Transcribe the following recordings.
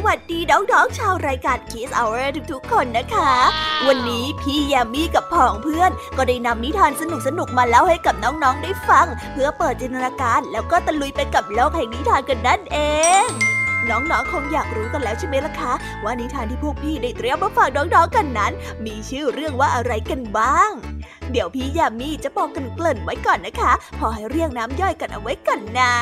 น้องๆชาวรายการ Kiss Hour ทุกๆคนนะคะ วันนี้พี่ยามีกับพ่องเพื่อน ก็ได้นำนิทานสนุกๆมาเล่าให้กับน้องๆได้ฟัง เพื่อเปิดจินตนาการแล้วก็ตะลุยไปกับโลกแห่งนิทานกันนั่นเองน้องๆ คงอยากรู้กันแล้วใช่ไหมล่ะคะ ว่านิทานที่พวกพี่ได้เตรียมมาฝากน้องๆ กันนั้น มีชื่อเรื่องว่าอะไรกันบ้าง เดี๋ยวพี่ยามีจะบอกกันเกริ่นไว้ก่อนนะคะ พอให้เรียงน้ำย่อยกันเอาไว้ก่อนนะ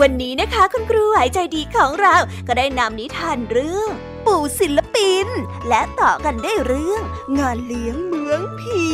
วันนี้นะคะคุณครูหายใจดีของเราก็ได้นำนิทานเรื่อง ปู่ศิลปิน และต่อกันได้เรื่อง งานเลี้ยงเมืองผี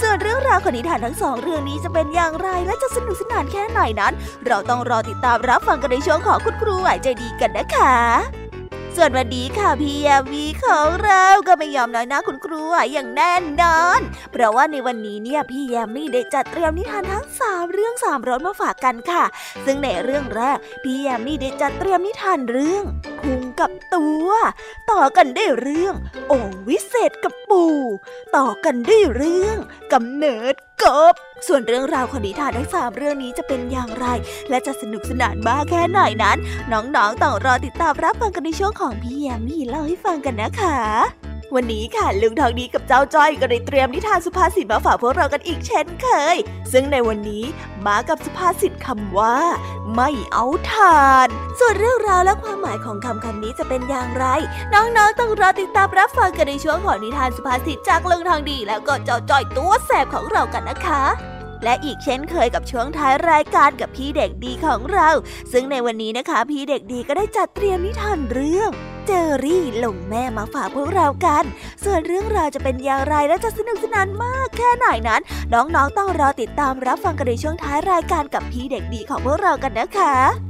ส่วนเรื่องราวของนิทานทั้งสองเรื่องนี้จะเป็นอย่างไรและจะสนุกสนานแค่ไหนนั้น เราต้องรอติดตามรับฟังกันในช่วงของคุณครูหายใจดีกันนะคะ ส่วนวันนี้ค่ะพี่ยามีของเราก็ไม่ยอมน้อยหน้าคุณครูอย่างแน่นอน เพราะว่าในวันนี้เนี่ยพี่ยามีได้จัดเตรียมนิทานทั้งสามเรื่องสามรสมาฝากกันค่ะ ซึ่งในเรื่องแรกพี่ยามีได้จัดเตรียมนิทานเรื่องพุงกับตัว ต่อกันได้เรื่องโอวิเศษกับปู่ ต่อกันได้เรื่องกำเนิดกบ ส่วนเรื่องราวของนิทานทั้งสามเรื่องนี้จะเป็นอย่างไร และจะสนุกสนานมากแค่ไหนนั้น น้องๆต้องรอติดตามรับฟังกันในช่วงของพี่แยมมี่เล่าให้ฟังกันนะคะ วันนี้ค่ะลุงทองดีกับเจ้าจ้อยก็ได้เตรียมนิทานสุภาษิตมาฝากพวกเรากันอีกเช่นเคย ซึ่งในวันนี้มากับสุภาษิตคำว่า ไม่เอาทาน ส่วนเรื่องราวและความหมายของคำคำนี้จะเป็นอย่างไร น้องๆต้องรอติดตามรับฟังกันในช่วงของนิทานสุภาษิตจากลุงทองดี แล้วก็เจ้าจ้อยตัวแสบของเรากันนะคะ และอีกเช่นเคยกับช่วงท้ายรายการกับพี่เด็กดีของเรา ซึ่งในวันนี้นะคะ พี่เด็กดีก็ได้จัดเตรียมนิทานเรื่องเจอรี่หลงแม่มาฝากพวกเรากัน ส่วนเรื่องราวจะเป็นอย่างไรและจะสนุกสนานมากแค่ไหนนั้น น้องๆต้องรอติดตามรับฟังกันในช่วงท้ายรายการกับพี่เด็กดีของพวกเรากันนะคะ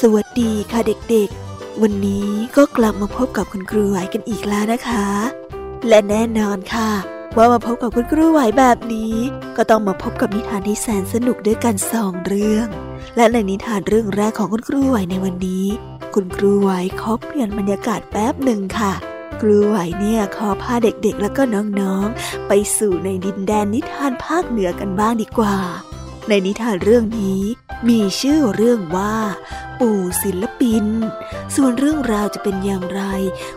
สวัสดีค่ะเด็กๆ วันนี้ก็กลับมาพบกับคุณครูไหวกันอีกแล้วนะคะ และแน่นอนค่ะ ว่ามาพบกับคุณครูไหวแบบนี้ ก็ต้องมาพบกับนิทานที่แสนสนุกด้วยกันสองเรื่อง และในนิทานเรื่องแรกของคุณครูไหวในวันนี้ คุณครูไหวขอเปลี่ยนบรรยากาศแป๊บหนึ่งค่ะ ครูไหวเนี่ยขอพาเด็กๆ แล้วก็น้องๆ ไปสู่ในดินแดนนิทานภาคเหนือกันบ้างดีกว่า ในนิทานเรื่องนี้ มีชื่อเรื่องว่า ปู่ศิลปิน ส่วนเรื่องราวจะเป็นอย่างไร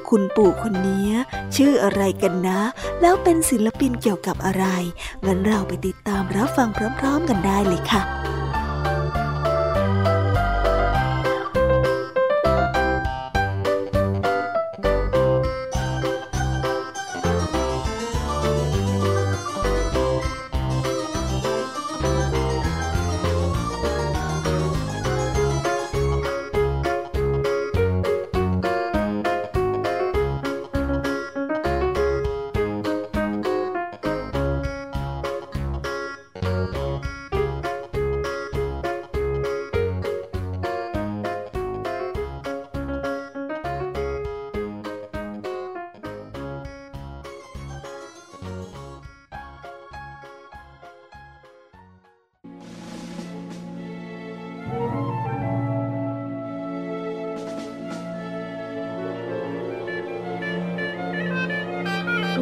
คุณปู่คนนี้ชื่ออะไรกันนะ แล้วเป็นศิลปินเกี่ยวกับอะไร งั้นเราไปติดตามรับฟังพร้อม ๆ กันได้เลยค่ะ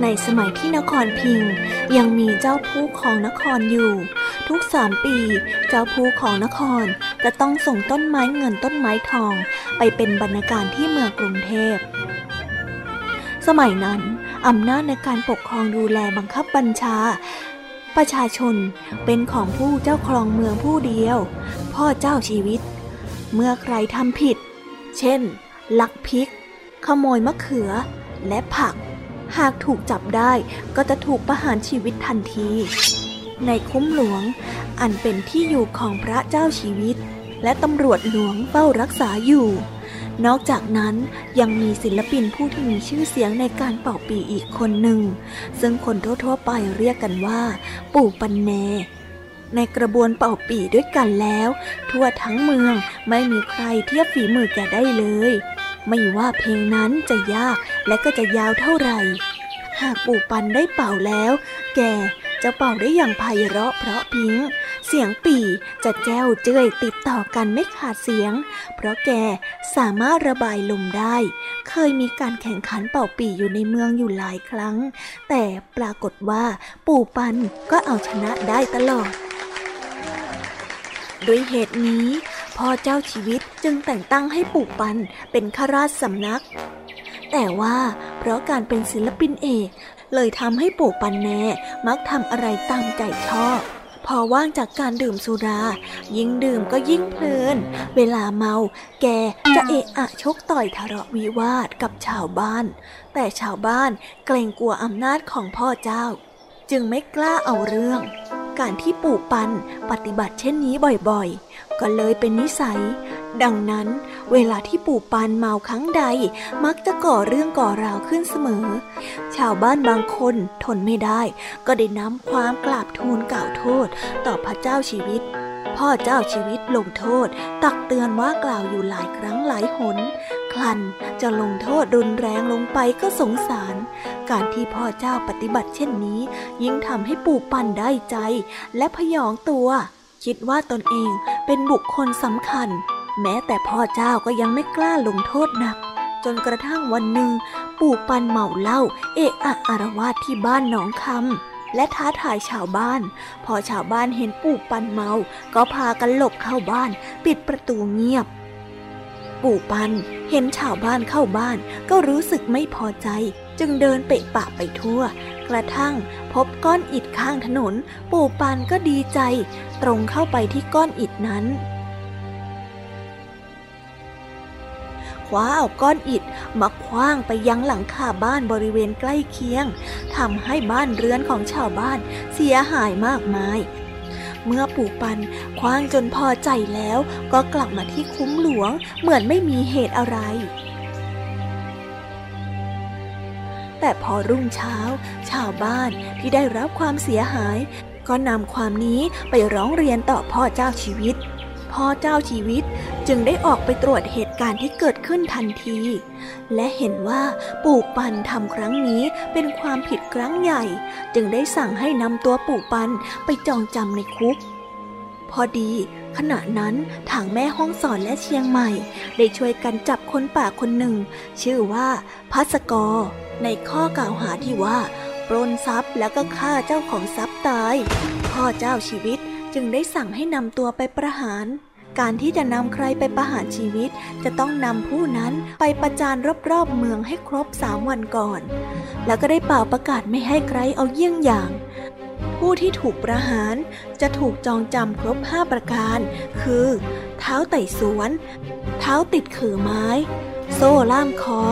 ในสมัยที่นครพิงค์ยังมีเจ้าผู้ของนครอยู่ ทุกสามปี เจ้าผู้ของนครจะต้องส่งต้นไม้เงินต้นไม้ทอง ไปเป็นบรรณาการที่เมืองกรุงเทพ สมัยนั้นอำนาจในการปกครองดูแลบังคับบัญชา ประชาชนเป็นของผู้เจ้าครองเมืองผู้เดียว พ่อเจ้าชีวิต เมื่อใครทำผิด เช่น ลักพริก ขโมยมะเขือและผัก หากถูกจับได้ก็จะถูกประหารชีวิตทันที ในคุ้มหลวง อันเป็นที่อยู่ของพระเจ้าชีวิต และตำรวจหลวงเฝ้ารักษาอยู่ นอกจากนั้นยังมีศิลปินผู้ที่มีชื่อเสียงในการเป่าปีอีกคนหนึ่ง ซึ่งคนทั่วๆไปเรียกกันว่า ปู่ปันแนในกระบวนเป่าปีด้วยกันแล้ว ทั่วทั้งเมืองไม่มีใครเทียบฝีมือแกได้เลย ไม่ว่าเพลงนั้นจะยากและก็จะยาวเท่าไหร่ หากปู่ปันได้เป่าแล้ว แกจะเป่าได้อย่างไพเราะเพราะพิ้ง เสียงปี่จะแจ้วเจ้ยติดต่อกันไม่ขาดเสียง เพราะแกสามารถระบายลมได้ เคยมีการแข่งขันเป่าปี่อยู่ในเมืองอยู่หลายครั้ง แต่ปรากฏว่าปู่ปันก็เอาชนะได้ตลอด ด้วยเหตุนี้ พ่อเจ้าชีวิตจึงแต่งตั้งให้ปู่ปันเป็นข้าราชสำนัก แต่ว่าเพราะการเป็นศิลปินเอกเลยทำให้ปู่ปันแนมักทำอะไรตามใจชอบ พอว่างจากการดื่มสุรา ยิ่งดื่มก็ยิ่งเพลิน เวลาเมา แกจะเอะอะชกต่อยทะเลาะวิวาทกับชาวบ้าน แต่ชาวบ้านเกรงกลัวอำนาจของพ่อเจ้า จึงไม่กล้าเอาเรื่อง การที่ปู่ปันปฏิบัติเช่นนี้บ่อยๆ ก็เลยเป็นนิสัย ดังนั้น เวลาที่ปู่ปันเมาครั้งใด มักจะก่อเรื่องก่อราวขึ้นเสมอ ชาวบ้านบางคนทนไม่ได้ ก็ได้นำความกราบทูลกล่าวโทษ ต่อพระเจ้าชีวิตพ่อเจ้าชีวิตลงโทษ ตักเตือนว่ากล่าวอยู่หลายครั้งหลายหน คลันจะลงโทษรุนแรงลงไปก็สงสาร การที่พ่อเจ้าปฏิบัติเช่นนี้ ยิ่งทำให้ปู่ปันได้ใจและพยองตัว คิดว่าตนเองเป็นบุคคลสำคัญ แม้แต่พ่อเจ้าก็ยังไม่กล้าลงโทษหนัก จนกระทั่งวันหนึ่ง ปู่ปันเมาเหล้าเอะอะอารวาสที่บ้านหนองคำและท้าทายชาวบ้าน พอชาวบ้านเห็นปู่ปันเมา ก็พากันหลบเข้าบ้าน ปิดประตูเงียบ ปู่ปันเห็นชาวบ้านเข้าบ้าน ก็รู้สึกไม่พอใจ จึงเดินเปะปะไปทั่ว กระทั่ง พบก้อนอิฐข้างถนน ปู่ปันก็ดีใจ ตรงเข้าไปที่ก้อนอิฐนั้นคว้าเอาก้อนอิฐมาคว้างไปยังหลังคาบ้านบริเวณใกล้เคียงทำให้บ้านเรือนของชาวบ้านเสียหายมากมาย เมื่อปู่ปันคว้างจนพอใจแล้วก็กลับมาที่คุ้มหลวงเหมือนไม่มีเหตุอะไร แต่พอรุ่งเช้า ชาวบ้านที่ได้รับความเสียหาย ก็นำความนี้ไปร้องเรียนต่อพ่อเจ้าชีวิต พ่อเจ้าชีวิตจึงได้ออกไปตรวจเหตุการณ์ที่เกิดขึ้นทันที และเห็นว่าปู่ปันทำครั้งนี้เป็นความผิดครั้งใหญ่ จึงได้สั่งให้นำตัวปู่ปันไปจองจำในคุก พอดี ขณะนั้นทางแม่ห้องสอนและเชียงใหม่ ได้ช่วยกันจับคนป่าคนหนึ่ง ชื่อว่าพัสกร ในข้อกล่าวหาที่ว่า ปล้นทรัพย์แล้วก็ฆ่าเจ้าของทรัพย์ตาย พ่อเจ้าชีวิตจึงได้สั่งให้นำตัวไปประหาร การที่จะนำใครไปประหารชีวิต จะต้องนำผู้นั้นไปประจานรอบๆเมืองให้ครบสามวันก่อน แล้วก็ได้เป่าประกาศไม่ให้ใครเอาเยี่ยงอย่าง ผู้ที่ถูกประหารจะถูกจองจำครบห้าประการ คือ เท้าไต่สวน เท้าติดขือไม้ โซ่ล่ามคอ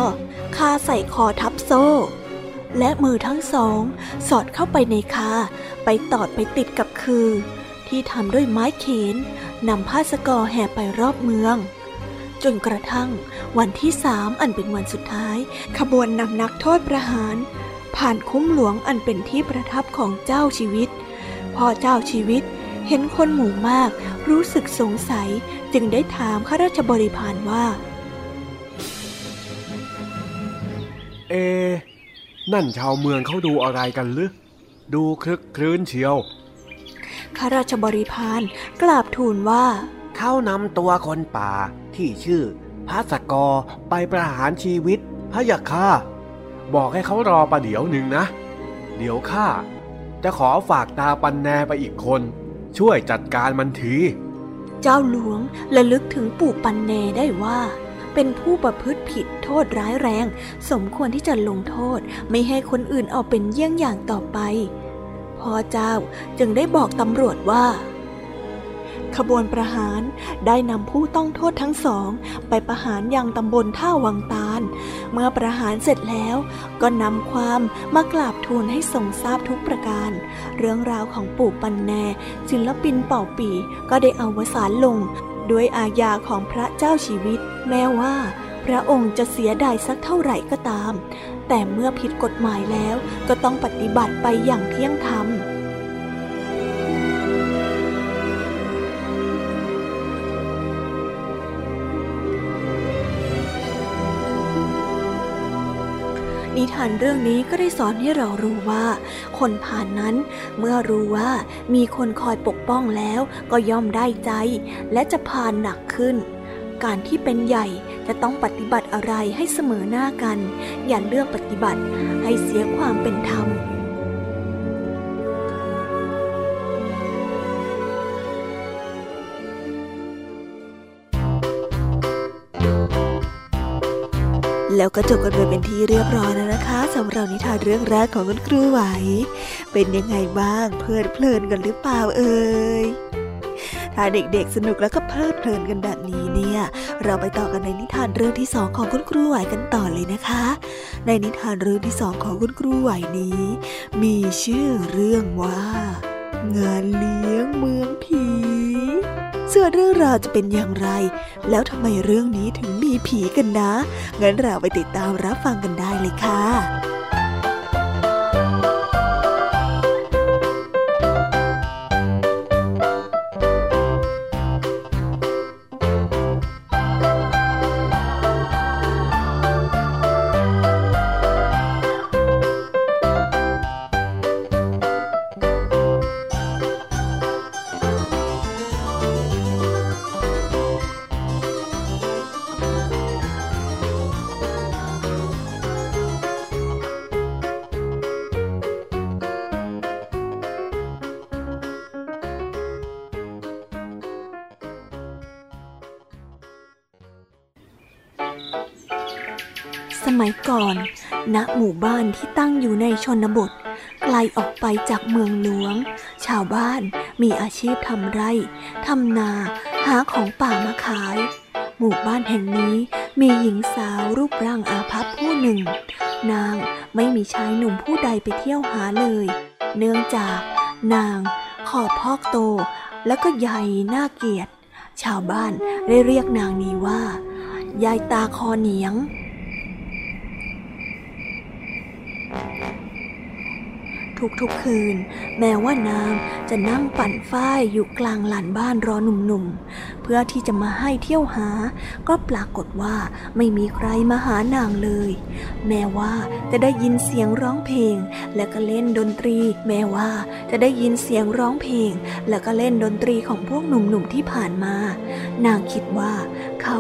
คาใส่คอทับโซ่ และมือทั้งสอง สอดเข้าไปในคา ไปตอดไปติดกับคือ ที่ทำด้วยไม้เขนนำผ้าสกอแห่ไปรอบเมือง จนกระทั่งวันที่สามอันเป็นวันสุดท้าย ขบวนนำนักโทษประหาร ผ่านคุ้มหลวงอันเป็นที่ประทับของเจ้าชีวิตพอเจ้าชีวิตเห็นคนหมู่มากรู้สึกสงสัยจึงได้ถามข้าราชบริพารว่า เอ นั่นชาวเมืองเขาดูอะไรกันหรือ ดูคลึกคลื้นเชียวข้าราชบริพารกราบทูลว่า เขานำตัวคนป่าที่ชื่อพระสกอไปประหารชีวิตพระยาค่า บอกให้เขารอประเดี๋ยวหนึ่งนะ เดี๋ยวข้าจะขอฝากตาปันแนไปอีกคน ช่วยจัดการมันที เจ้าหลวงระลึกถึงปู่ปันแนได้ว่า เป็นผู้ประพฤติผิดโทษร้ายแรง สมควรที่จะลงโทษไม่ให้คนอื่นเอาเป็นเยี่ยงอย่างต่อไป พ่อเจ้าจึงได้บอกตำรวจว่า ขบวนประหารได้นำผู้ต้องโทษทั้งสอง ไปประหารยังตำบลท่าวังตาล เมื่อประหารเสร็จแล้วก็นำความมากราบทูลให้ทรงทราบทุกประการ เรื่องราวของปู่ปันแนศิลปินเป่าปีก็ได้เอาวสานลง ด้วยอาญาของพระเจ้าชีวิต แม้ว่า พระองค์จะเสียดายสักเท่าไหร่ก็ตาม แต่เมื่อผิดกฎหมายแล้วก็ต้องปฏิบัติไปอย่างเที่ยงธรรม ทานเรื่องนี้ก็ได้สอนให้เรารู้ว่า คนผ่านนั้นเมื่อรู้ว่ามีคนคอยปกป้องแล้วก็ย่อมได้ใจ และจะผ่านหนักขึ้น การที่เป็นใหญ่จะต้องปฏิบัติอะไรให้เสมอหน้ากัน อย่าเลือกปฏิบัติให้เสียความเป็นธรรม แล้วก็จบกันไปเป็นที่เรียบร้อยแล้วนะคะสำหรับนิทานเรื่องแรกของคุณครูไหว เป็นยังไงบ้างเพลิดเพลินกันหรือเปล่าเอ่ยถ้าเด็กๆ สนุกแล้วก็เพลิดเพลินกันแบบนี้เนี่ย เราไปต่อกันในนิทานเรื่องที่สองของคุณครูไหวกันต่อเลยนะคะ ในนิทานเรื่องที่สองของคุณครูไหวนี้ มีชื่อเรื่องว่า งานเลี้ยงเมืองผี ส่วนเรื่องราวจะเป็นอย่างไร แล้วทำไมเรื่องนี้ถึงมีผีกันนะ งั้นเราไปติดตามรับฟังกันได้เลยค่ะ หมู่บ้านที่ตั้งอยู่ในชนบท ไกลออกไปจากเมืองหลวง ชาวบ้านมีอาชีพทำไร่ทำนาหาของป่ามาขาย หมู่บ้านแห่งนี้มีหญิงสาวรูปร่างอาภัพผู้หนึ่ง นางไม่มีชายหนุ่มผู้ใดไปเที่ยวหาเลย เนื่องจากนางขอบพอกโต แล้วก็ใหญ่น่าเกียด ชาวบ้านได้เรียกนางนี้ว่า ยายตาคอเหนียง ทุกๆคืน แม้ว่านางจะนั่งปั่นฝ้ายอยู่กลางหลานบ้านรอหนุ่มๆ เพื่อที่จะมาให้เที่ยวหา ก็ปรากฏว่าไม่มีใครมาหานางเลย แม้ว่าจะได้ยินเสียงร้องเพลง และก็เล่นดนตรี แม้ว่าจะได้ยินเสียงร้องเพลง แล้วก็เล่นดนตรีของพวกหนุ่มๆที่ผ่านมา นางคิดว่าเขา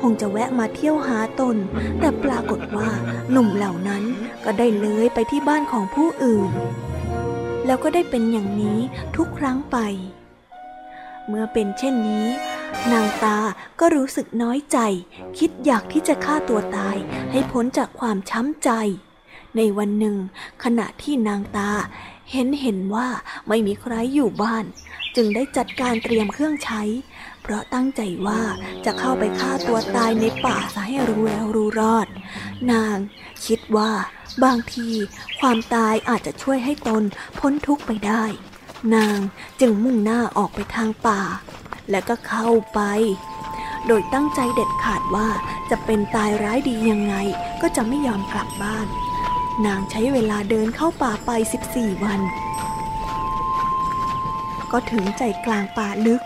คงจะแวะมาเที่ยวหาตน แต่ปรากฏว่าหนุ่มเหล่านั้นก็ได้เลื้อยไปที่บ้านของผู้อื่น แล้วก็ได้เป็นอย่างนี้ทุกครั้งไป เมื่อเป็นเช่นนี้ นางตาก็รู้สึกน้อยใจ คิดอยากที่จะฆ่าตัวตายให้พ้นจากความช้ำใจ ในวันหนึ่ง ขณะที่นางตาเห็นเห็นว่าไม่มีใครอยู่บ้าน จึงได้จัดการเตรียมเครื่องใช้ เพราะตั้งใจว่าจะเข้าไปฆ่าตัวตายในป่าซะให้รู้แล้วรู้รอด นางคิดว่าบางทีความตายอาจจะช่วยให้ตนพ้นทุกข์ไปได้ นางจึงมุ่งหน้าออกไปทางป่า และก็เข้าไป โดยตั้งใจเด็ดขาดว่าจะเป็นตายร้ายดียังไงก็จะไม่ยอมกลับบ้าน นางใช้เวลาเดินเข้าป่าไป 14 วัน ก็ถึงใจกลางป่าลึก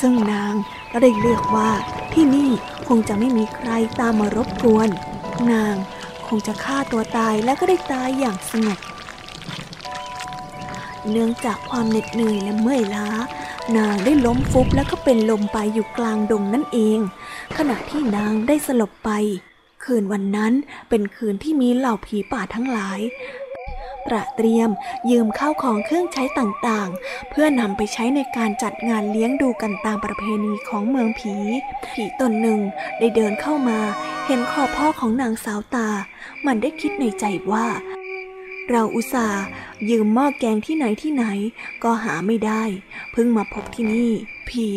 ซึ่งนางก็ได้เลือกว่าที่นี่คงจะไม่มีใครตามมารบกวน นางคงจะฆ่าตัวตายและก็ได้ตายอย่างสงบเนื่องจากความเหน็ดเหนื่อยและเมื่อยล้า นางได้ล้มฟุบแล้วก็เป็นลมไปอยู่กลางดงนั่นเอง ขณะที่นางได้สลบไป คืนวันนั้นเป็นคืนที่มีเหล่าผีป่าทั้งหลาย ตระเตรียมยืมข้าวของเครื่องใช้ต่างๆ เพื่อนำไปใช้ในการจัดงานเลี้ยงดูกันตามประเพณีของเมืองผี ผีตนหนึ่งได้เดินเข้ามา เห็นคอพ่อของนางสาวตา มันได้คิดในใจว่า เราอุตส่าห์ยืมหม้อแกงที่ไหนที่ไหน ก็หาไม่ได้ เพิ่งมาพบที่นี่ผี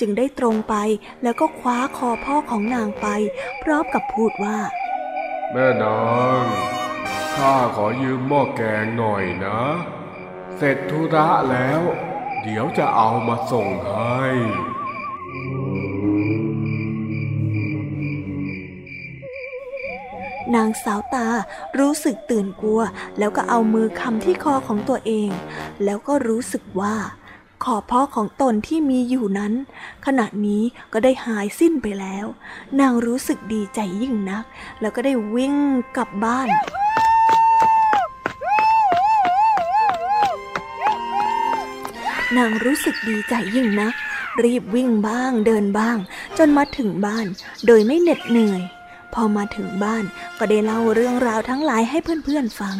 จึงได้ตรงไปแล้วก็คว้าคอพ่อของนางไป พร้อมกับพูดว่า แม่นาง ข้าขอยืมหม้อแกงหน่อยนะ เสร็จธุระแล้ว เดี๋ยวจะเอามาส่งให้นางสาวตารู้สึกตื่นกลัว แล้วก็เอามือคำที่คอของตัวเอง แล้วก็รู้สึกว่า ขอบพ่อของตนที่มีอยู่นั้น ขณะนี้ก็ได้หายสิ้นไปแล้ว นางรู้สึกดีใจยิ่งนัก แล้วก็ได้วิ่งกลับบ้าน นางรู้สึกดีใจยิ่งนัก รีบวิ่งบ้างเดินบ้าง จนมาถึงบ้าน โดยไม่เหน็ดเหนื่อย พอมาถึงบ้านก็ได้เล่าเรื่องราวทั้งหลายให้เพื่อนๆฟัง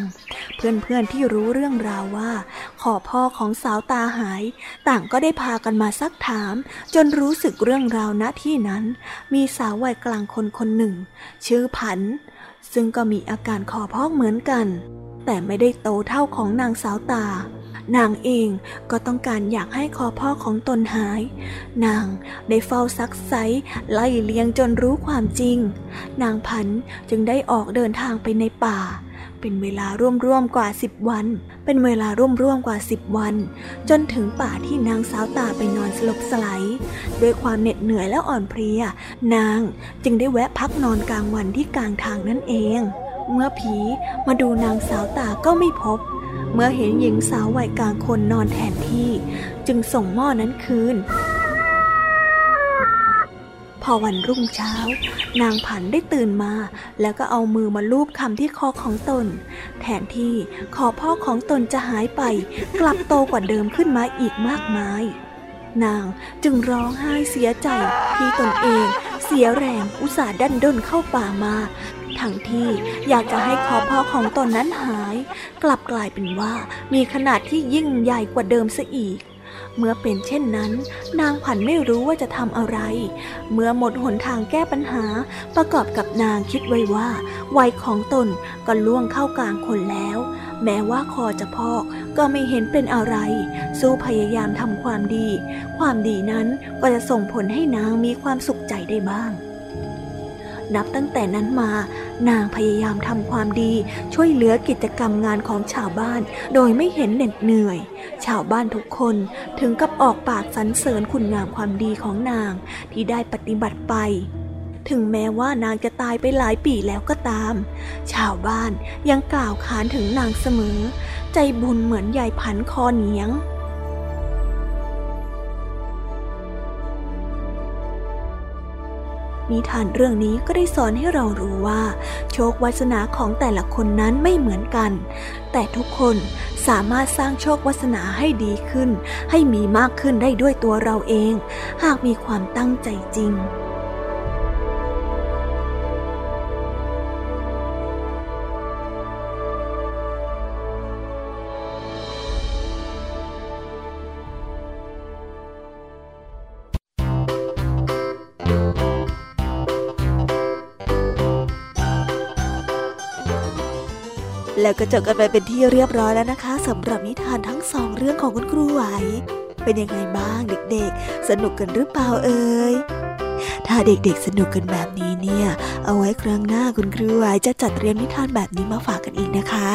เพื่อนๆที่รู้เรื่องราวว่า ขอพ่อของสาวตาหาย ต่างก็ได้พากันมาซักถาม จนรู้สึกเรื่องราวณที่นั้น มีสาววัยกลางคนคนหนึ่ง ชื่อผัน ซึ่งก็มีอาการคอพอกเหมือนกัน แต่ไม่ได้โตเท่าของนางสาวตา นางเองก็ต้องการอยากให้คอพ่อของตนหาย นางได้เฝ้าซักไซไล่เลียงจนรู้ความจริง นางพันธ์จึงได้ออกเดินทางไปในป่า เป็นเวลาร่วมๆกว่าสิบวัน เป็นเวลาร่วมๆกว่าสิบวัน จนถึงป่าที่นางสาวตาไปนอนสลบสลายด้วยความเหน็ดเหนื่อยและอ่อนเพลีย นางจึงได้แวะพักนอนกลางวันที่กลางทางนั่นเอง เมื่อผีมาดูนางสาวตาก็ไม่พบ เมื่อเห็นหญิงสาววัยกลางคนนอนแทนที่ จึงส่งหม้อนั้นคืน พอวันรุ่งเช้า นางผันได้ตื่นมา แล้วก็เอามือมาลูบคำที่คอของตน แทนที่คอพ่อของตนจะหายไป กลับโตกว่าเดิมขึ้นมาอีกมากมาย นางจึงร้องไห้เสียใจที่ตนเองเสียแรงอุตส่าห์ดันด้นเข้าป่ามา ทั้งที่อยากจะให้คอพ่อของตนนั้นหาย กลับกลายเป็นว่ามีขนาดที่ยิ่งใหญ่กว่าเดิมซะอีก เมื่อเป็นเช่นนั้น นางผันไม่รู้ว่าจะทำอะไร เมื่อหมดหนทางแก้ปัญหา ประกอบกับนางคิดไว้ว่า วัยของตนก็ล่วงเข้ากลางคนแล้ว แม้ว่าคอจะพอกก็ไม่เห็นเป็นอะไร สู้พยายามทำความดี ความดีนั้นก็จะส่งผลให้นางมีความสุขใจได้บ้าง นับตั้งแต่นั้นมา นางพยายามทำความดี ช่วยเหลือกิจกรรมงานของชาวบ้าน โดยไม่เห็นเหน็ดเหนื่อย ชาวบ้านทุกคนถึงกับออกปากสรรเสริญคุณงามความดีของนางที่ได้ปฏิบัติไปถึงแม้ว่านางจะตายไปหลายปีแล้วก็ตาม ชาวบ้านยังกล่าวขานถึงนางเสมอ ใจบุญเหมือนยายพันคอเหนียง นิทานเรื่องนี้ก็ได้สอนให้เรารู้ว่า โชควาสนาของแต่ละคนนั้นไม่เหมือนกัน แต่ทุกคนสามารถสร้างโชควาสนาให้ดีขึ้น ให้มีมากขึ้นได้ด้วยตัวเราเอง หากมีความตั้งใจจริง แล้วก็จบกันไปเป็นที่เรียบร้อยแล้วนะคะสำหรับนิทานทั้งสองเรื่องของคุณครูไหว เป็นยังไงบ้างเด็กๆ สนุกกันหรือเปล่าเอ่ยถ้าเด็กๆสนุกกันแบบนี้เนี่ย เอาไว้ครั้งหน้าคุณครูไหวจะจัดเตรียมนิทานแบบนี้มาฝากกันอีกนะคะ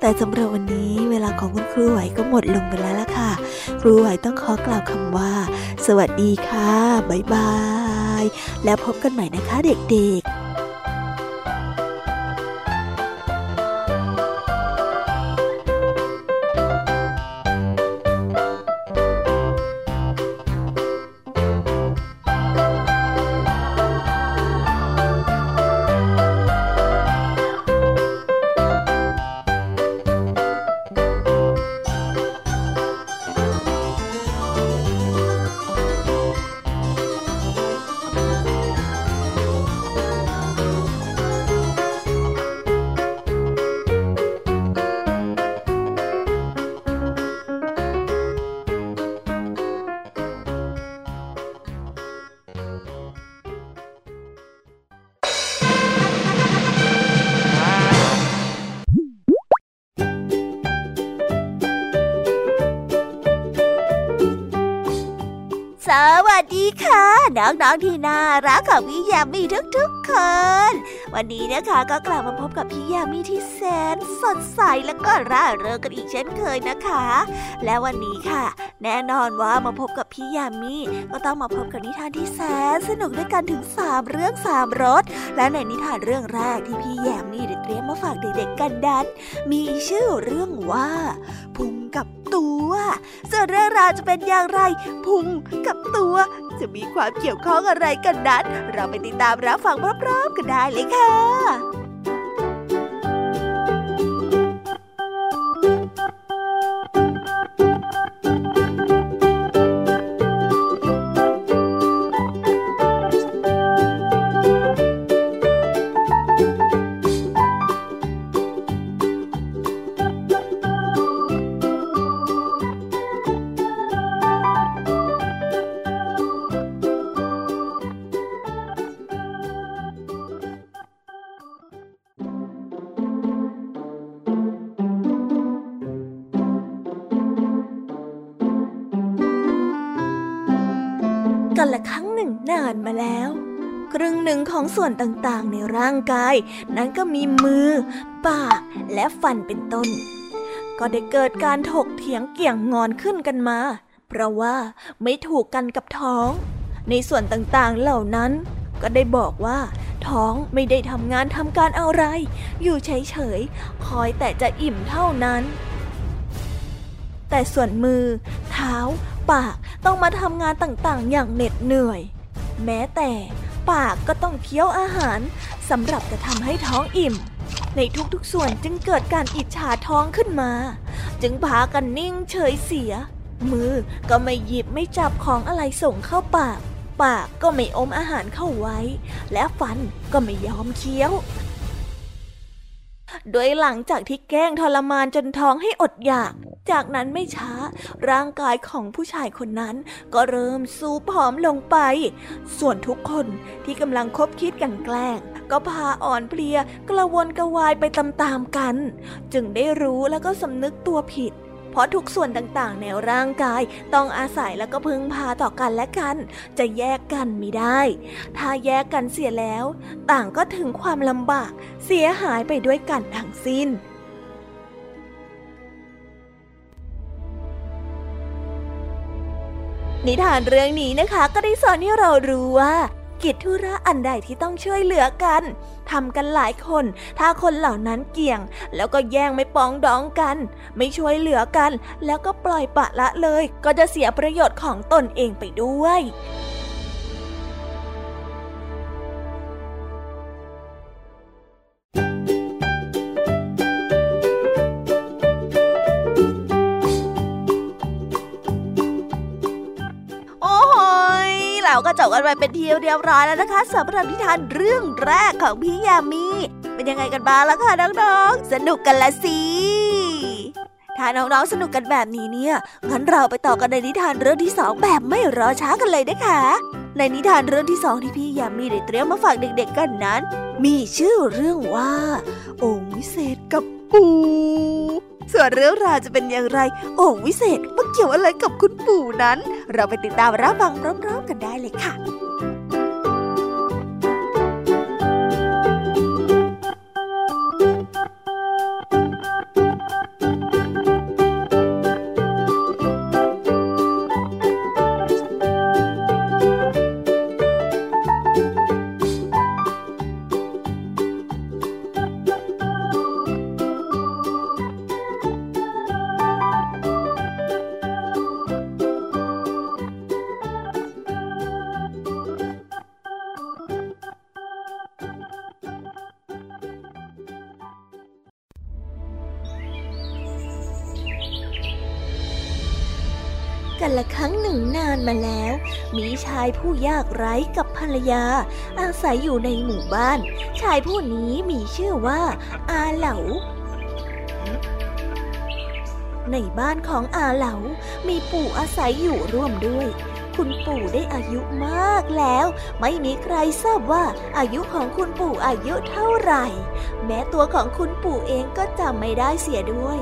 แต่สำหรับวันนี้เวลาของคุณครูไหวก็หมดลงไปแล้วล่ะค่ะ ครูไหวต้องขอกล่าวคำว่า สวัสดีค่ะบ๊ายบาย แล้วพบกันใหม่นะคะเด็กๆ น่ารักของพี่ยามีทุกๆคน วันนี้นะคะก็กลับมาพบกับพี่ยามีที่แสนสดใสและก็ร่าเริงกันอีกเช่นเคยนะคะ และวันนี้ค่ะ แน่นอนว่ามาพบกับพี่ยามีก็ต้องมาพบกับนิทานที่แสนสนุกด้วยกันถึง 3 เรื่อง 3รสและในนิทานเรื่องแรกที่พี่ยามีได้เตรียมมาฝากเด็กๆกันดันมีชื่อเรื่องว่าพุงกับตัวส่วนเรื่องราวจะเป็นอย่างไร พุงกับตัว จะมีความเกี่ยวข้องอะไรกันนั้น เราไปติดตามรับฟังพร้อมๆกันได้เลยค่ะ ส่วนต่างๆ ในร่างกาย นั้นก็มีมือ ปาก และฟันเป็นต้น ก็ได้เกิดการถกเถียงเกี่ยงงอนขึ้นกันมา เพราะว่าไม่ถูกกันกับท้อง ในส่วนต่างๆเหล่านั้น ก็ได้บอกว่าท้องไม่ได้ทำงานทำการอะไร อยู่เฉยๆ คอยแต่จะอิ่มเท่านั้น แต่ส่วนมือ เท้า ปากต้องมาทำงานต่างๆ อย่างเหน็ดเหนื่อย แม้แต่ ปากก็ต้องเคี้ยวอาหารสำหรับจะทำให้ท้องอิ่ม ในทุกๆส่วนจึงเกิดการอิจฉาท้องขึ้นมา จึงพากันนิ่งเฉยเสีย มือก็ไม่หยิบไม่จับของอะไรส่งเข้าปาก ปากก็ไม่อมอาหารเข้าไว้ และฟันก็ไม่ยอมเคี้ยวโดยหลังจากที่แกล้งทรมานจนท้องให้อดอยาก จากนั้นไม่ช้า ร่างกายของผู้ชายคนนั้นก็เริ่มสูผอมลงไป ส่วนทุกคนที่กำลังคบคิดกันแกล้ง ก็พาอ่อนเพลียกระวนกระวายไปตามๆกัน จึงได้รู้แล้วก็สำนึกตัวผิดเพราะทุกส่วนต่างๆ ในร่างกายต้องอาศัยแล้วก็พึ่งพาต่อกันและกัน จะแยกกันไม่ได้ ถ้าแยกกันเสียแล้ว ต่างก็ถึงความลำบาก เสียหายไปด้วยกันทั้งสิ้น นิทานเรื่องนี้นะคะก็ได้สอนให้เรารู้ว่า กิจธุระอันใดที่ต้องช่วยเหลือกันทำกันหลายคน ถ้าคนเหล่านั้นเกี่ยง แล้วก็แย่งไม่ปองดองกัน ไม่ช่วยเหลือกัน แล้วก็ปล่อยปะละเลย ก็จะเสียประโยชน์ของตนเองไปด้วย กันไปเป็นทีเรียบร้อยแล้วนะคะสำหรับนิทานเรื่องแรกของพี่ยามีเป็นยังไงกันบ้างล่ะคะน้องๆ สนุกกันละสิถ้าน้องๆสนุกกันแบบนี้เนี่ยงั้นเราไปต่อกันในนิทานเรื่องที่สองแบบไม่รอช้ากันเลยนะคะ ในนิทานเรื่องที่สองที่พี่ยามีได้เตรียมมาฝากเด็กๆกันนั้น มีชื่อเรื่องว่า องค์วิเศษกับปู ส่วนเรื่องราวจะเป็นอย่างไร โอ่งวิเศษมันเกี่ยวอะไรกับคุณปู่นั้น เราไปติดตามรับฟังพร้อมๆกันได้เลยค่ะายผู้ยากไร้กับภรรยา อาศัยอยู่ในหมู่บ้าน ชายผู้นี้มีชื่อว่า อาเหลา ในบ้านของอาเหลา มีปู่อาศัยอยู่ร่วมด้วย คุณปู่ได้อายุมากแล้ว ไม่มีใครทราบว่าอายุของคุณปู่อายุเท่าไหร่ แม้ตัวของคุณปู่เองก็จำไม่ได้เสียด้วย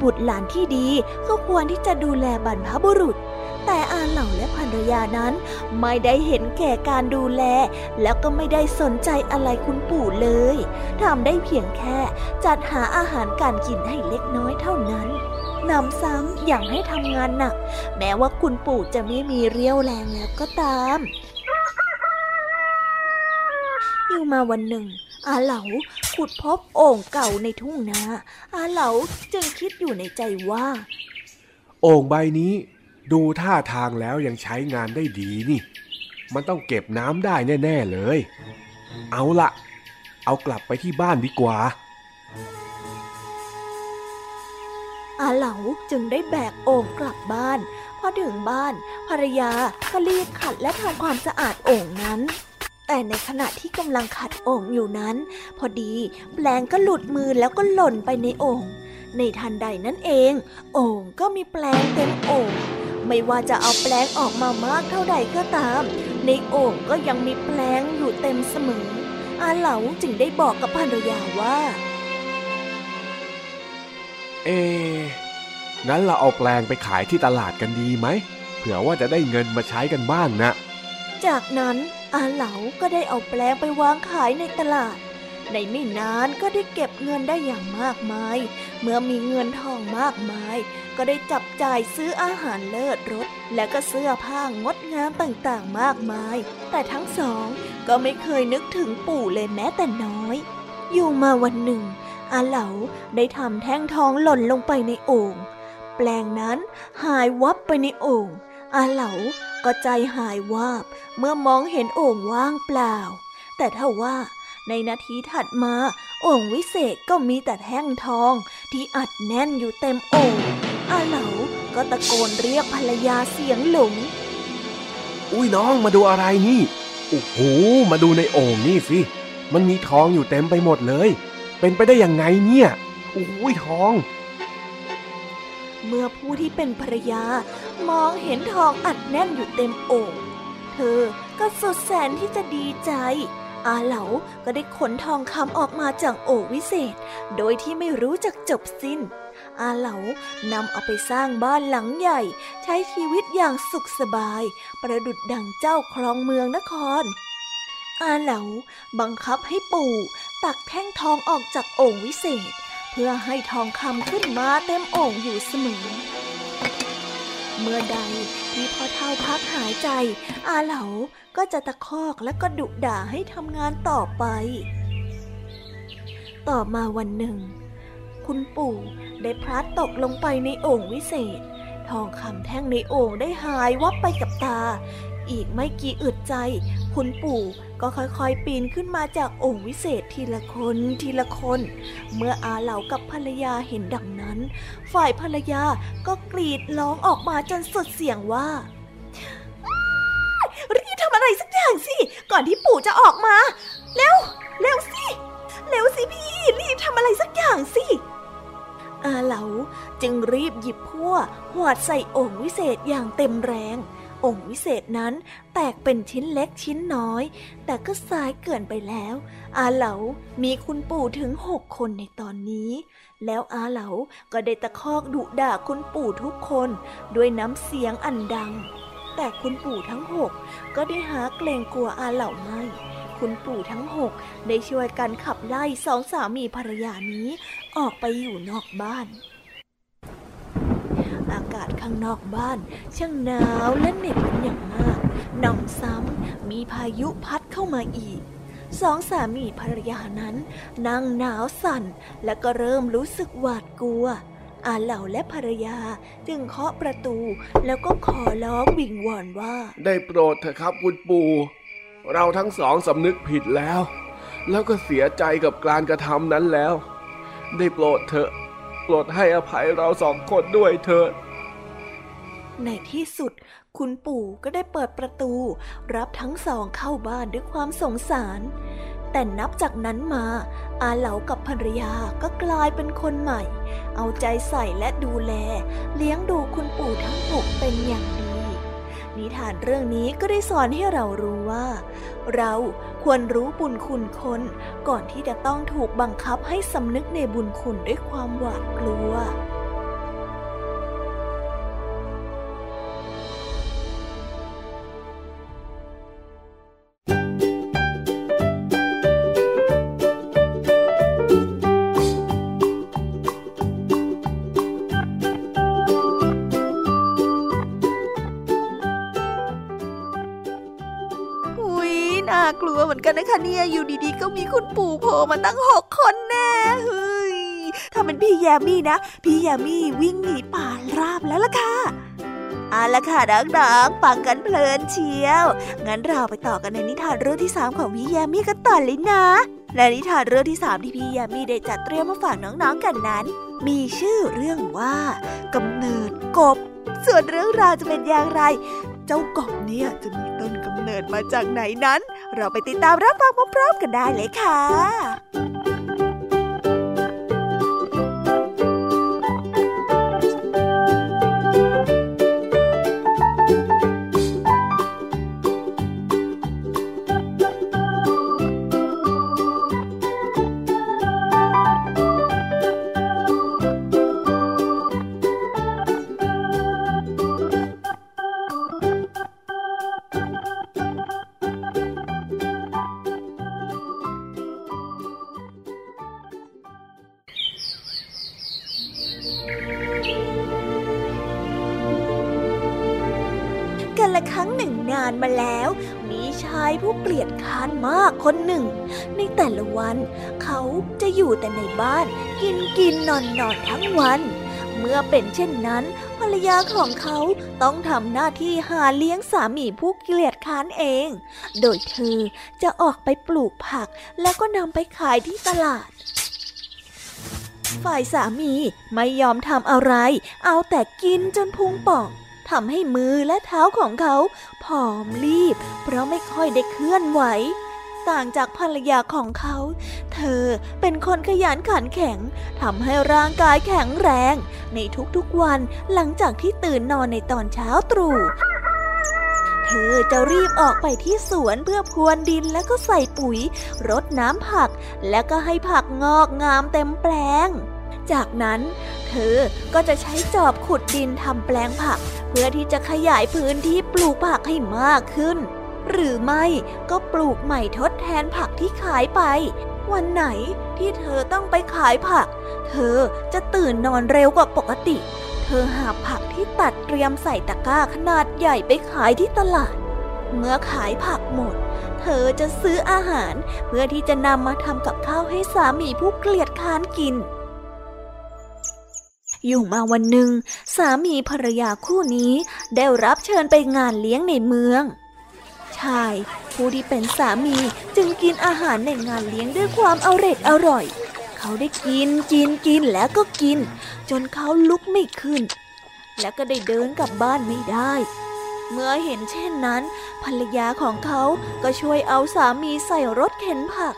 บุตรหลานที่ดีก็ควรที่จะดูแลบรรพบุรุษ แต่อาเหล่าและภรรยานั้นไม่ได้เห็นแก่การดูแล แล้วก็ไม่ได้สนใจอะไรคุณปู่เลยทำได้เพียงแค่จัดหาอาหารการกินให้เล็กน้อยเท่านั้นนำซ้ำอย่างให้ทำงานหนัก แม้ว่าคุณปู่จะไม่มีเรี่ยวแรงแล้วก็ตามอยู่มาวันหนึ่ง อาเหลาขุดพบโอ่งเก่าในทุ่งนาอาเหลาจึงคิดอยู่ในใจว่า โอ่งใบนี้ ดูท่าทางแล้วยังใช้งานได้ดีนี่ มันต้องเก็บน้ำได้แน่ ๆเลย เอาละเอากลับไปที่บ้านดีกว่า อาเหลาจึงได้แบกโอ่งกลับบ้าน พอถึงบ้านภรรยาก็รีบขัดและทำความสะอาดโอ่งนั้น แต่ในขณะที่กำลังขัดโอ่งอยู่นั้น พอดีแปลงก็หลุดมือแล้วก็หล่นไปในโอ่งในทันใดนั้นเอง โอ่งก็มีแปลงเต็มโอ่ง ไม่ว่าจะเอาแปลงออกมามากเท่าใดก็ตาม ในโอ่งก็ยังมีแปลงอยู่เต็มเสมอ อาเหลาจึงได้บอกกับภรรยาว่า เอ๊งั้นเราเอาแปลงไปขายที่ตลาดกันดีไหม เผื่อว่าจะได้เงินมาใช้กันบ้างนะ จากนั้นอาเหลาก็ได้เอาแปลงไปวางขายในตลาด ในไม่นานก็ได้เก็บเงินได้อย่างมากมาย เมื่อมีเงินทองมากมาย ก็ได้จับจ่ายซื้ออาหารเลิศรสและก็เสื้อผ้างดงามต่างๆมากมาย แต่ทั้งสองก็ไม่เคยนึกถึงปู่เลยแม้แต่น้อย อยู่มาวันหนึ่ง อาเหลาได้ทำแท่งทองหล่นลงไปในโอ่งแปลงนั้นหายวับไปในโอ่งอาเหลาก็ใจหายวาบเมื่อมองเห็นโอ่งว่างเปล่า แต่ถ้าว่าในนาทีถัดมาโอ่งวิเศษก็มีแต่แท่งทองที่อัดแน่นอยู่เต็มโอ่ง อาเหลาก็ตะโกนเรียกภรรยาเสียงหลง อุ้ยน้องมาดูอะไรนี่ โอ้โห มาดูในโอ่งนี่สิ มันมีทองอยู่เต็มไปหมดเลย เป็นไปได้ยังไงเนี่ยอุ้ยทอง เมื่อผู้ที่เป็นภรรยามองเห็นทองอัดแน่นอยู่เต็มโอ่ง เธอก็สุดแสนที่จะดีใจ อาเหลาก็ได้ขนทองคำออกมาจากโอ่งวิเศษ โดยที่ไม่รู้จักจบสิ้น อาเหลานำเอาไปสร้างบ้านหลังใหญ่ ใช้ชีวิตอย่างสุขสบาย ประดุดดังเจ้าครองเมืองนคร อาเหลาบังคับให้ปู่ ตักแท่งทองออกจากโอ่งวิเศษ เพื่อให้ทองคำขึ้นมาเต็มโอ่งอยู่เสมอเมื่อใดที่พ่อเท่าพักหายใจ อาเหลาก็จะตะคอกและก็ดุด่าให้ทำงานต่อไป ต่อมาวันหนึ่ง คุณปู่ได้พลัดตกลงไปในโอ่งวิเศษ ทองคำแท่งในโอ่งได้หายวับไปกับตา อีกไม่กี่อึดใจ คุณปู่ก็ค่อยๆปีนขึ้นมาจากโอ่งวิเศษทีละคนทีละคน เมื่ออาเหลากับภรรยาเห็นดังนั้น ฝ่ายภรรยาก็กรีดร้องออกมาจนสุดเสียงว่ารีบทำอะไรสักอย่างสิ ก่อนที่ปู่จะออกมา เร็ว เร็วสิ เร็วสิพี่ รีบทำอะไรสักอย่างสิอาเหลาจึงรีบหยิบพั่วหวดใส่โอ่งวิเศษอย่างเต็มแรง องค์วิเศษนั้นแตกเป็นชิ้นเล็กชิ้นน้อย แต่ก็สายเกินไปแล้ว อาเหลามีคุณปู่ถึงหกคนในตอนนี้ แล้วอาเหลาก็ได้ตะคอกดุด่าคุณปู่ทุกคนด้วยน้ำเสียงอันดัง แต่คุณปู่ทั้งหกก็ได้หาเกรงกลัวอาเหลาไม่ คุณปู่ทั้งหกได้ช่วยกันขับไล่สองสามีภรรยานี้ออกไปอยู่นอกบ้าน อากาศข้างนอกบ้านช่างหนาวและเหน็บเป็นอย่างมากนำซ้ำมีพายุพัดเข้ามาอีกสองสามีภรรยานั้นนั่งหนาวสั่นและก็เริ่มรู้สึกหวาดกลัว อาเหล่าและภรรยาจึงเคาะประตูแล้วก็ขอร้องวิงวอนว่า ได้โปรดเถอะครับคุณปู่ เราทั้งสองสำนึกผิดแล้ว แล้วก็เสียใจกับการกระทำนั้นแล้ว ได้โปรดเถอะโปรดให้อภัยเราสองคนด้วยเถอะในที่สุด คุณปู่ก็ได้เปิดประตู รับทั้งสองเข้าบ้านด้วยความสงสาร แต่นับจากนั้นมา อาเหลากับภรรยาก็กลายเป็นคนใหม่ เอาใจใส่และดูแล เลี้ยงดูคุณปู่ทั้งหกเป็นอย่างดี นิทานเรื่องนี้ก็ได้สอนให้เรารู้ว่า เราควรรู้บุญคุณคนก่อนที่จะต้องถูกบังคับให้สำนึกในบุญคุณด้วยความหวาดกลัว กันนะคะเนี่ยอยู่ดีๆ ก็มีคุณปู่โผล่มาตั้งหกคนแน่เฮ้ยถ้าเป็นพี่แยมี่นะ พี่แยมี่วิ่งหนีป่าราบแล้วล่ะค่ะเอาละค่ะดังๆฟังกันเพลินเชียว งั้นเราไปต่อกันในนิทานเรื่องที่ 3 ของพี่แยมี่กันต่อเลยนะ และนิทานเรื่องที่ 3 ที่พี่แยมี่ได้จัดเตรียมมาฝากน้องๆกันนั้น มีชื่อเรื่องว่ากำเนิดกบ ส่วนเรื่องราวจะเป็นอย่างไร เจ้ากบเนี่ยจะมีต้นกำเนิดมาจากไหนนั้น เราไปติดตามรับฟังพร้อมๆกันได้เลยค่ะ เป็นเช่นนั้น ภรรยาของเขาต้องทำหน้าที่หาเลี้ยงสามีผู้เกลียดค้านเอง โดยเธอจะออกไปปลูกผัก แล้วก็นำไปขายที่ตลาด ฝ่ายสามีไม่ยอมทำอะไร เอาแต่กินจนพุงป่องทำให้มือและเท้าของเขาผอมรีบ เพราะไม่ค่อยได้เคลื่อนไหว ต่างจากภรรยาของเขา เธอเป็นคนขยันขันแข็งทำให้ร่างกายแข็งแรง ในทุกๆวันหลังจากที่ตื่นนอนในตอนเช้าตรู่เธอจะรีบออกไปที่สวนเพื่อพรวนดินแล้วก็ใส่ปุ๋ย รดน้ำผัก แล้วก็ให้ผักงอกงามเต็มแปลง จากนั้น เธอก็จะใช้จอบขุดดินทำแปลงผัก เพื่อที่จะขยายพื้นที่ปลูกผักให้มากขึ้น หรือไม่ก็ปลูกใหม่ทดแทนผักที่ขายไป วันไหนที่เธอต้องไปขายผัก เธอจะตื่นนอนเร็วกว่าปกติ เธอหาผักที่ตัดเตรียมใส่ตะกร้าขนาดใหญ่ไปขายที่ตลาด เมื่อขายผักหมด เธอจะซื้ออาหารเพื่อที่จะนำมาทำกับข้าวให้สามีผู้เกลียดค้านกินอยู่มาวันหนึ่ง สามีภรรยาคู่นี้ได้รับเชิญไปงานเลี้ยงในเมือง ชาย ผู้ที่เป็นสามีจึงกินอาหารในงานเลี้ยงด้วยความเอาเร็ดอร่อย เขาได้กินกินกินแล้วก็กิน จนเขาลุกไม่ขึ้น และก็ได้เดินกลับบ้านไม่ได้ เมื่อเห็นเช่นนั้น ภรรยาของเขาก็ช่วยเอาสามีใส่รถเข็นผัก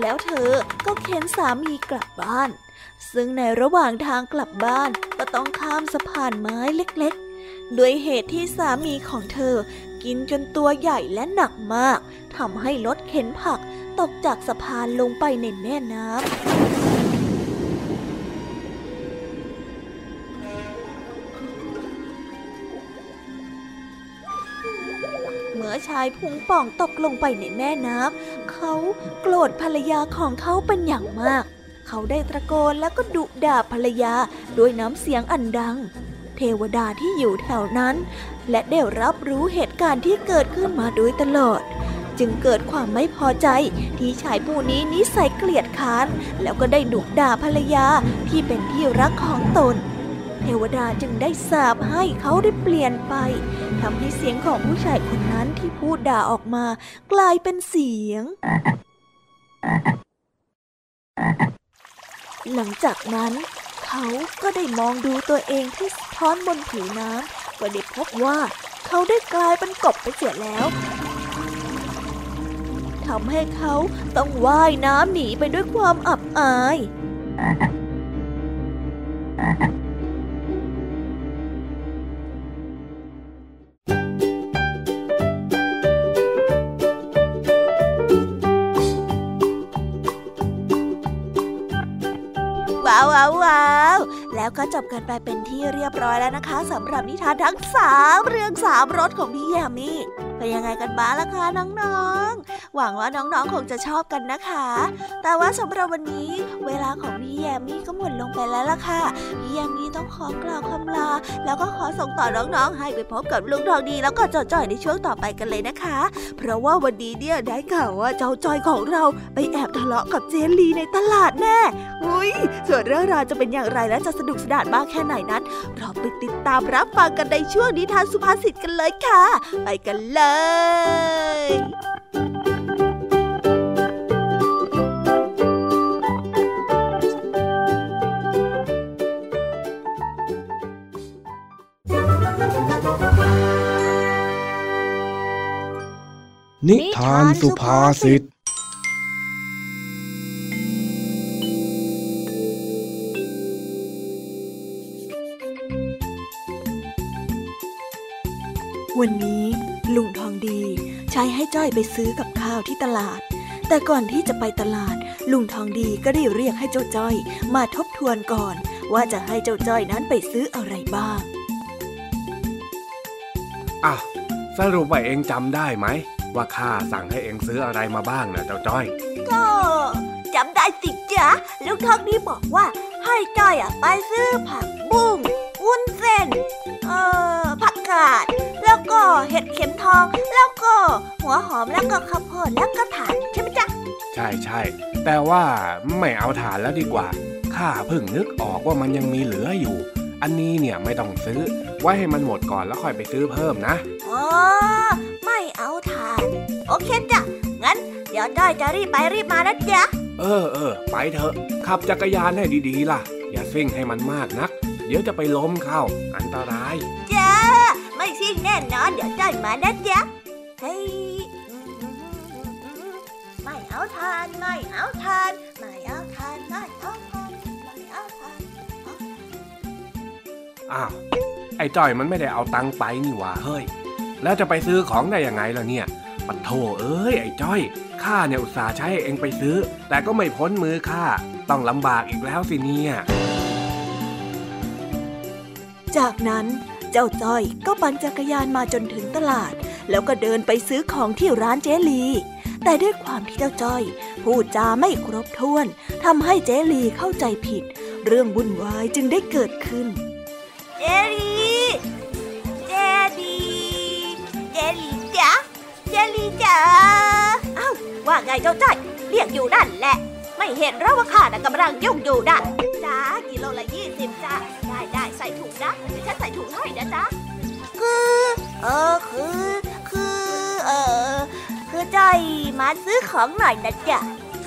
แล้วเธอก็เข็นสามีกลับบ้าน ซึ่งในระหว่างทางกลับบ้านก็ต้องข้ามสะพานไม้เล็กๆด้วยเหตุที่สามีของเธอ กินจนตัวใหญ่และหนักมากทำให้รถเข็นผักตกจากสะพานลงไปในแม่น้ำเมื่อชายพุงป่องตกลงไปในแม่น้ำ เขาโกรธภรรยาของเขาเป็นอย่างมาก เขาได้ตะโกนแล้วก็ดุด่าภรรยาด้วยน้ำเสียงอันดัง เทวดาที่อยู่แถวนั้น และได้รับรู้เหตุการณ์ที่เกิดขึ้นมาโดยตลอด จึงเกิดความไม่พอใจที่ชายผู้นี้นิสัยเกลียดค้าน แล้วก็ได้ดุด่าภรรยาที่เป็นที่รักของตน เทวดาจึงได้สาบให้เขาได้เปลี่ยนไปทำให้เสียงของผู้ชายคนนั้นที่พูดด่าออกมา กลายเป็นเสียงหลังจากนั้น เขาก็ได้มองดูตัวเองที่สะท้อนบนผิวน้ำก็ได้พบว่าเขาได้กลายเป็นกบไปเสียแล้วทำให้เขาต้องว่ายน้ำหนีไปด้วยความอับอาย ว้าวว้าวว้าว แล้วก็จบกันไปเป็นที่เรียบร้อยแล้วนะคะสำหรับนิทานทั้งสามเรื่องสามรสของพี่แยมมี่ เป็นยังไงกันบ้างล่ะคะน้องๆ หวังว่าน้องๆ คงจะชอบกันนะคะ แต่ว่าสำหรับวันนี้ เวลาของพี่แยมมี่ก็หมดลงไปแล้วล่ะค่ะ พี่แยมมี่ต้องขอกล่าวคำลา แล้วก็ขอส่งต่อน้องๆ ให้ไปพบกับลุงทองดีแล้วก็เจ้าจ้อยในช่วงต่อไปกันเลยนะคะ เพราะว่าวันนี้เนี่ยได้ข่าวว่าเจ้าจ้อยของเราไปแอบทะเลาะกับเจนลีในตลาดแน่อุ้ยส่วนเรื่องราวจะเป็นอย่างไรและจะสนุกสนานมากแค่ไหนนั้นเราไปติดตามรับฟังกันในช่วงนิทานสุภาษิตกันเลยค่ะ ไปกันเลยนิทานสุภาษิต วันนี้ ลุงทองดี ใช้ให้จ้อยไปซื้อกับข้าวที่ตลาด แต่ก่อนที่จะไปตลาด ลุงทองดีก็ได้เรียกให้เจ้าจ้อย มาทบทวนก่อน ว่าจะให้เจ้าจ้อยนั้นไปซื้ออะไรบ้างอะสรุปว่าเองจำได้ไหม ว่าข้าสั่งให้เองซื้ออะไรมาบ้างนะเจ้าจ้อย ก็จำได้สิจ๊ะลุงทองดีบอกว่า ให้จ้อยอะไปซื้อผักบุ้งวุ้นเส้นเอ่อผักกาดแล้ว ก็เห็ดเข็มทอง แล้วก็หัวหอมแล้วก็ข้าวโพดแล้วก็ถ่านใช่ไหมจ๊ะ ใช่ใช่แต่ว่าไม่เอาถ่านแล้วดีกว่าข้าเพิ่งนึกออกว่ามันยังมีเหลืออยู่ อันนี้เนี่ยไม่ต้องซื้อ ไว้ให้มันหมดก่อนแล้วค่อยไปซื้อเพิ่มนะอ๋อไม่เอาถ่าน โอเคจ้ะงั้น เดี๋ยวจ้อยจะรีบไปรีบมานะจ๊ะเออเออไปเถอะ ขับจักรยานให้ดีๆล่ะ อย่าซิ่งให้มันมากนัก เดี๋ยวจะไปล้มเข้า อันตรายจ้า ไม่ซิ่งแน่นอน เดี๋ยวจ้อยมานะจ๊ะเฮ้ยไม่ทานไม่เอาทานไม่เอาทานไม่เอาทานไม่เอาทานอ้าวไอ้จ้อยมันไม่ได้เอาตังค์ไปนี่หว่าเฮ้ย แล้วจะไปซื้อของได้ยังไงล่ะเนี่ยปัดโถเอ้ยไอ้จ้อยข้าเนี่ยอุตส่าห์ใช้ให้เองไปซื้อ แต่ก็ไม่พ้นมือข้าต้องลำบากอีกแล้วสิเนี่ยจากนั้น เจ้าจ้อยก็ปั่นจักรยานมาจนถึงตลาด แล้วก็เดินไปซื้อของที่ร้านเจลี แต่ด้วยความที่เจ้าจ้อย พูดจาไม่ครบถ้วนทำให้เจลีเข้าใจผิด เรื่องวุ่นวายจึงได้เกิดขึ้น เจลีเจลีเจลีจ๋าเจลีจ๋าอ้าวว่าไงเจ้าจ้อยเรียกอยู่นั่นแหละ ไม่เห็นหรือว่าข้าน่ะกำลังยุ่งอยู่น่ะจ้ากิโลละยี่สิบจ้าได้ได้ ใส่ถุงนะเดี๋ยวฉันใส่ถุงให้นะจ๊ะ คือ เออคือ คือ เออคือจ้อยมาซื้อของหน่อยนะจ๊ะ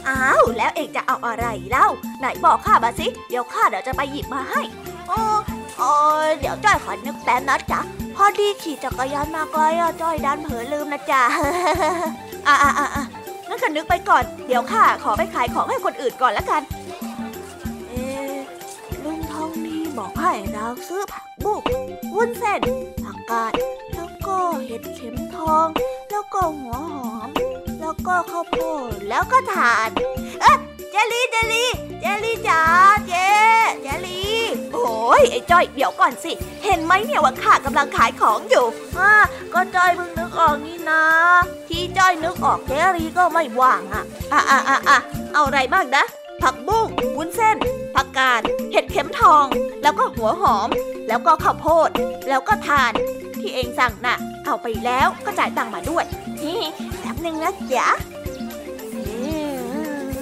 อ้าว แล้วเองจะเอาอะไรเล่า ไหนบอกข้ามาสิ เดี๋ยวข้าเดี๋ยวจะไปหยิบมาให้โอ้โอ้ยเดี๋ยวจ้อยขอนึกแป๊บนะจ๊ะ พอดีขี่จักรยานมาไกลอะจ้อยดันเผลอลืมนะจ๊ะอะอะอะอะงั้นก็นึกไปก่อน เดี๋ยวข้าขอไปขายของให้คนอื่นก่อนละกัน บอกให้เราซื้อผักบุ้งวุ้นเส้นผักกาดแล้วก็เห็ดเข็มทอง แล้วก็หัวหอม แล้วก็ข้าวโพดแล้วก็ถ่าน เอ๊ะเจลี่เจลี่เจลี่จ๋าเจเจลี่โอ้ยไอ้จ้อยเดี๋ยวก่อนสิ เห็นไหมเนี่ยว่าข้ากำลังขายของอยู่อ่าก็จ้อยเพิ่งนึกออกนี่นะ ที่จ้อยนึกออกเจลี่ก็ไม่ว่างอะอะอะอะอะเอาอะไรบ้างนะ ผักบุ้งวุ้นเส้น ผักกาด เห็ดเข็มทอง แล้วก็หัวหอม แล้วก็ข้าวโพด แล้วก็ถ่าน ที่เองสั่งน่ะ เอาไปแล้วก็จ่ายตังค์มาด้วยนี่แป๊บนึงนะจ๊ะเอ๊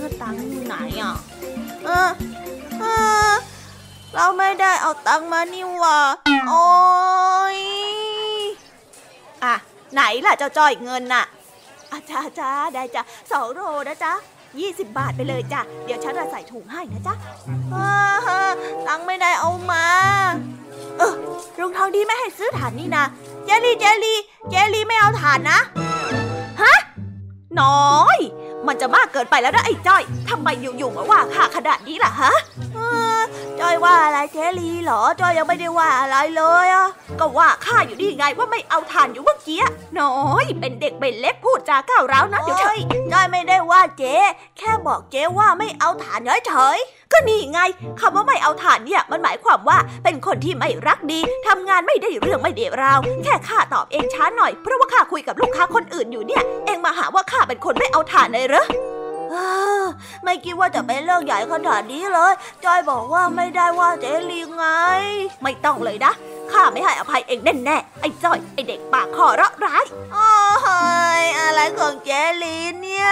ะตังค์ไหนอะ เออเออเราไม่ได้เอาตังค์มานี่หว่า โอ้ยอะ ไหนล่ะเจ้าจ้อยเงินน่ะอาจ้าจ้าได้จ้ะสองโรนะจ๊ะ ยี่สิบบาทไปเลยจ้ะ เดี๋ยวฉันจะใส่ถุงให้นะจ๊ะตังไม่ได้เอามา เออรุงทองดีไม่ให้ซื้อถ่านนี่นะ เจลี่เจลี่เจลี่ไม่เอาถ่านนะ ฮะ น้อย มันจะมากเกินไปแล้วนะไอ้จ้อยทำไมอยู่ๆมาว่าข้าขนาดนี้ล่ะฮะเจ้อยว่าอะไรเจลลี่เหรอจ้อยยังไม่ได้ว่าอะไรเลยอะก็ว่าข้าอยู่ดีไงว่าไม่เอาถ่านอยู่เมื่อกี้น้อยเป็นเด็กเป็นเล็กพูดจาก้าวร้าวนะเดี๋ยวเฉยจ้อยไม่ได้ว่าเจ๊แค่บอกเจ๊ว่าไม่เอาถ่านย้อยเฉยก็นี่ไงคำว่าไม่เอาถ่านเนี่ยมันหมายความว่าเป็นคนที่ไม่รักดีทำงานไม่ได้เรื่องไม่เดราว แค่ข้าตอบเองช้าหน่อยเพราะว่าข้าคุยกับลูกค้าคนอื่นอยู่เนี่ย เองมาหาว่าข้าเป็นคนไม่เอาถ่านเลยเหรอ ไม่คิดว่าจะเป็นเรื่องใหญ่ขนาดนี้เลย จอยบอกว่าไม่ได้ว่าเจลีไง ไม่ต้องเลยนะ ข้าไม่ให้อภัยเองแน่ๆไอ้จอย ไอ้เด็กปากคอเราะร้าย โอ้ยอะไรของเจลีเนี่ย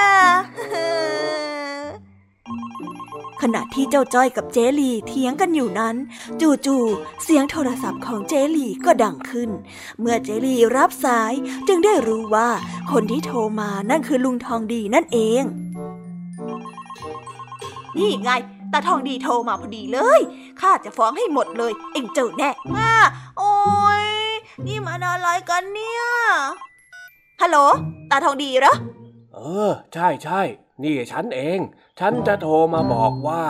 ขณะที่เจ้าจ้อยกับเจลีเถียงกันอยู่นั้น จู่ๆเสียงโทรศัพท์ของเจลีก็ดังขึ้น เมื่อเจลีรับสายจึงได้รู้ว่าคนที่โทรมานั่นคือลุงทองดีนั่นเอง นี่ไงตาทองดีโทรมาพอดีเลย ข้าจะฟ้องให้หมดเลย เอ็งเจอแน่มาโอ้ยนี่มันอะไรกันเนี่ย ฮัลโหล ตาทองดีเหรอ เออ ใช่ใช่ นี่ฉันเอง ฉันจะโทรมาบอกว่า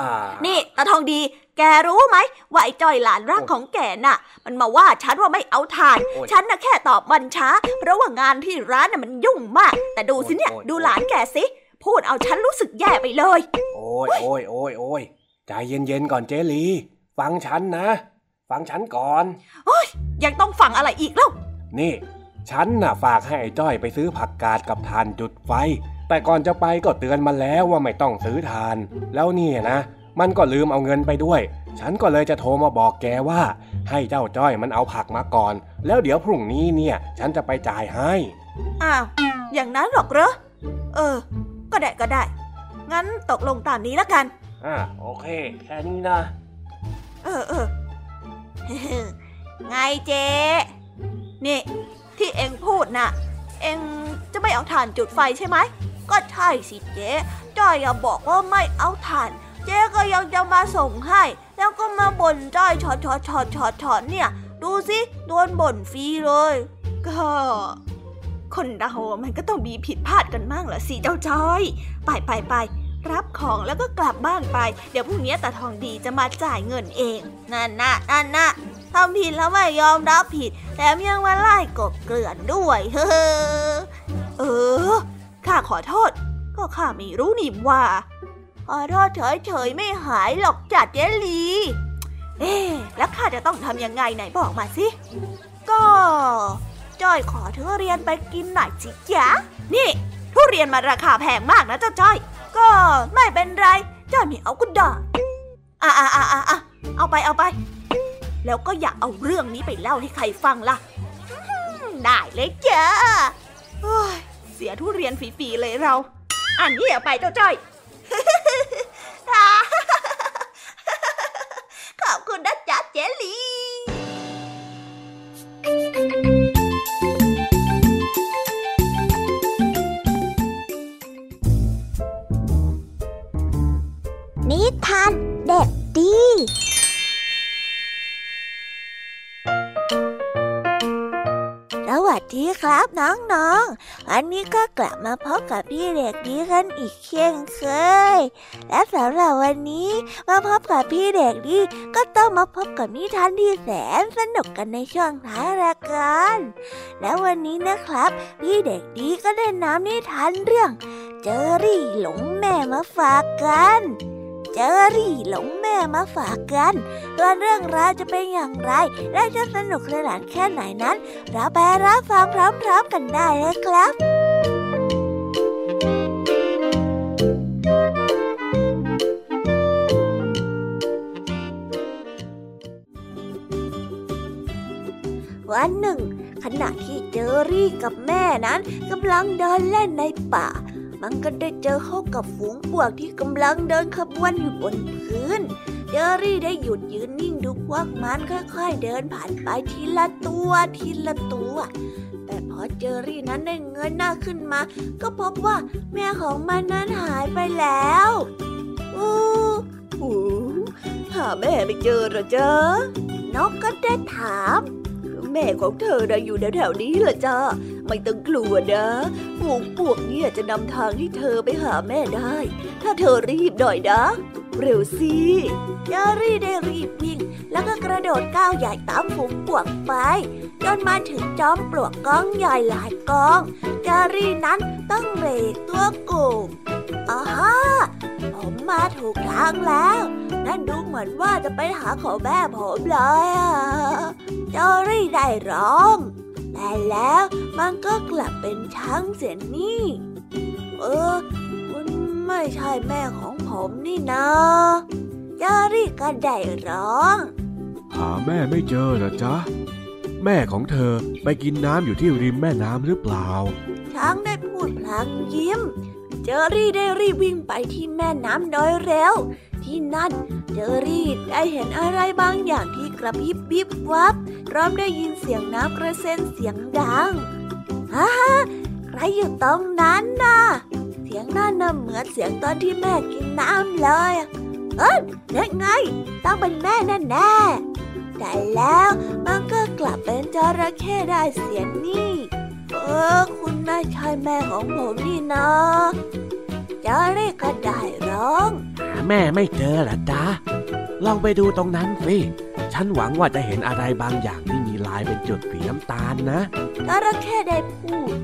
นี่ตาทองดี แกรู้ไหมว่าไอ้จอยหลานรักของแกน่ะ มันมาว่าฉันว่าไม่เอาทานโอ้ยฉันน่ะแค่ตอบมันช้า เพราะว่างานที่ร้านน่ะมันยุ่งมาก แต่ดูสิเนี่ยโอ้ยโอ้ยดูหลานแกสิ พูดเอาฉันรู้สึกแย่ไปเลย โอ้ยโอ้ยโอ้ยโอ้ยใจเย็นๆก่อนเจลี ฟังฉันนะ ฟังฉันก่อนยังต้องฟังอะไรอีกเล่า นี่ ฉันน่ะฝากให้ไอ้จ้อยไปซื้อผักกาดกับทานจุดไฟ แต่ก่อนจะไปก็เตือนมันแล้วว่าไม่ต้องซื้อทาน แล้วเนี่ยนะมันก็ลืมเอาเงินไปด้วย ฉันก็เลยจะโทรมาบอกแกว่า ให้เจ้าจ้อยมันเอาผักมาก่อน แล้วเดี๋ยวพรุ่งนี้เนี่ย ฉันจะไปจ่ายให้ อ้าว อย่างนั้นหรอกเหรอ เออ ก็ได้ก็ได้ งั้นตกลงตามนี้แล้วกัน อ่าโอเค แค่นี้นะ เออเออไงเจ๊นี่ ที่เอ็งพูดน่ะ เอ็งจะไม่เอาถ่านจุดไฟใช่ไหม ก็ใช่สิเจ๊จ้อยอย่าบอกว่าไม่เอาถ่าน เจ๊ก็ยังจะมาส่งให้ แล้วก็มาบ่นจ้อยช็อตช็อตช็อตช็อตช็อตเนี่ย ดูสิโดนบ่นฟรีเลย ก็ คนเรามันก็ต้องมีผิดพลาดกันมั่งละสิเจ้าจอย ไปไปไปรับของแล้วก็กลับบ้านไป เดี๋ยวพรุ่งนี้ตาทองดีจะมาจ่ายเงินเอง นั่นนะนั่นนะทำผิดแล้วไม่ยอมรับผิด แถมยังมาไล่กบเกลื่อนด้วย เฮ้อเออ ข้าขอโทษ ก็ข้าไม่รู้นี่ว่า ขอโทษเฉยๆไม่หายหรอกจัดเจลี เอ๊แล้วข้าจะต้องทำยังไงไหนบอกมาสิ ก็ จ้อยขอทุเรียนไปกินหน่อยสิจ๊ะนี่ทุเรียนมาราคาแพงมากนะเจ้าจ้อย ก็ไม่เป็นไรจ้อยม่เอาก็ได้อะอะอะอะเอาไปเอาไป แล้วก็อย่าเอาเรื่องนี้ไปเล่าให้ใครฟังล่ะ ได้เลยจ้าเสียทุเรียนฝีๆเลยเรา อันนี้เอาไปเจ้าจ้อยขอบคุณนะจ๊ะเจลี เด็กดีสวัสดีครับน้องๆอันนี้ก็กลับมาพบกับพี่เด็กดีกันอีกเช่นเคย และสำหรับวันนี้มาพบกับพี่เด็กดีก็ต้องมาพบกับนิทานที่แสนสนุกกันในช่วงท้ายรายการ และวันนี้นะครับ พี่เด็กดีก็ได้นำนิทานเรื่อง เจอรี่หลงแม่มาฝากกัน เจอรี่หลงแม่มาฝากกันว่าเรื่องราวจะเป็นอย่างไร และจะสนุกสนานแค่ไหนนั้น เราไปรับฟังพร้อมๆกันได้เลยครับวันหนึ่ง ขณะที่เจอรี่กับแม่นั้นกำลังเดินเล่นในป่า มันก็ได้เจอเข้ากับฝูงปวกที่กำลังเดินขบวนอยู่บนพื้น เจอรี่ได้หยุดยืนนิ่งดูพวกมันค่อยๆเดินผ่านไปทีละตัวทีละตัวแต่พอเจอรี่นั้นได้เงยหน้าขึ้นมา ก็พบว่าแม่ของมันนั้นหายไปแล้วอู้หูหาแม่ไม่เจอหรอจ๊ะนกก็ได้ถาม แม่ของเธอได้อยู่แถวๆนี้เหรอจ๊ะไม่ต้องกลัวนะฝูงปวกเนี่ยจะนำทางให้เธอไปหาแม่ได้ ถ้าเธอรีบหน่อยนะ เร็วสิยารีได้รีบวิ่ง แล้วก็กระโดดก้าวใหญ่ตามฝูงปวกไป จนมาถึงจอมปลวกก้องใหญ่หลายกองจารีนั้นต้องเบรกตัวโก่งอาฮาผมมาถูกทางแล้ว นั่นดูเหมือนว่าจะไปหาของแม่ผมเลยอะจอรี่ได้ร้อง แต่แล้วมันก็กลับเป็นช้างเสียนี่ เออ คุณไม่ใช่แม่ของผมนี่นะจารี่ก็ได้ร้อง หาแม่ไม่เจอเหรอจ๊ะ แม่ของเธอไปกินน้ำอยู่ที่ริมแม่น้ำหรือเปล่า ช้างได้พูดพลางยิ้ม เจอรี่ได้รีบวิ่งไปที่แม่น้ำโดยเร็ว ที่นั่น เจอรี่ได้เห็นอะไรบางอย่างที่กระพริบวิบวับพร้อมได้ยินเสียงน้ำกระเซ็นเสียงดังฮ่าใครอยู่ตรงนั้นน่ะ เสียงนั่นน่ะเหมือนเสียงตอนที่แม่กินน้ำเลย เอ้ยนั่นไง ต้องเป็นแม่แน่แน่แต่แล้วมันก็กลับเป็นจระเข้ได้เสียนี่ เออ คุณไม่ใช่แม่ของผมนี่นะ จาเรียกก็ได้ร้อง หาแม่ไม่เจอเหรอจ๊ะลองไปดูตรงนั้นสิฉันหวังว่าจะเห็นอะไรบางอย่างที่มีลายเป็นจุดสีน้ำตาลนะจระเข้ได้พูด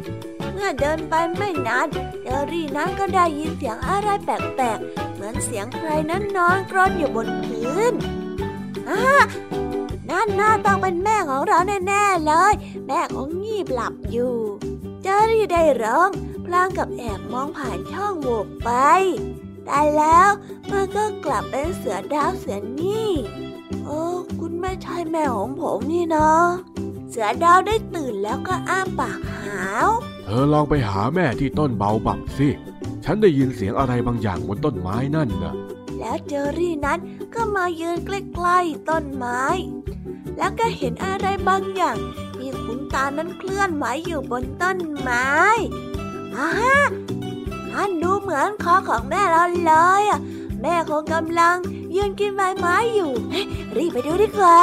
เมื่อเดินไปไม่นานเจอรี่นั้นก็ได้ยินเสียงอะไรแปลกๆ เหมือนเสียงใครนั้นนอนกรนอยู่บนพื้นอ่านั่นน่าต้องเป็นแม่ของเราแน่ๆเลย แม่ของงีบหลับอยู่ เจอรี่ได้ร้องพ ลางกับแอบมองผ่านช่องโหว่ไป แต่แล้วมันก็กลับเป็นเสือดาวเสือนี่โอ้คุณไม่ใช่แม่ของผมนี่นะเสือดาวได้ตื่นแล้วก็อ้าปากหาว เธอลองไปหาแม่ที่ต้นเบาบับสิ ฉันได้ยินเสียงอะไรบางอย่างบนต้นไม้นั่นน่ะ แล้วเจอรี่นั้นก็มายืนใกล้ๆต้นไม้ แล้วก็เห็นอะไรบางอย่างที่ขุนตานั้นเคลื่อนไหวอยู่บนต้นไม้ อาฮะอันดูเหมือนคอของแม่เราเลยอะแม่คงกำลังยืนกินใบไม้อยู่เฮ้ยรีบไปดูดีกว่า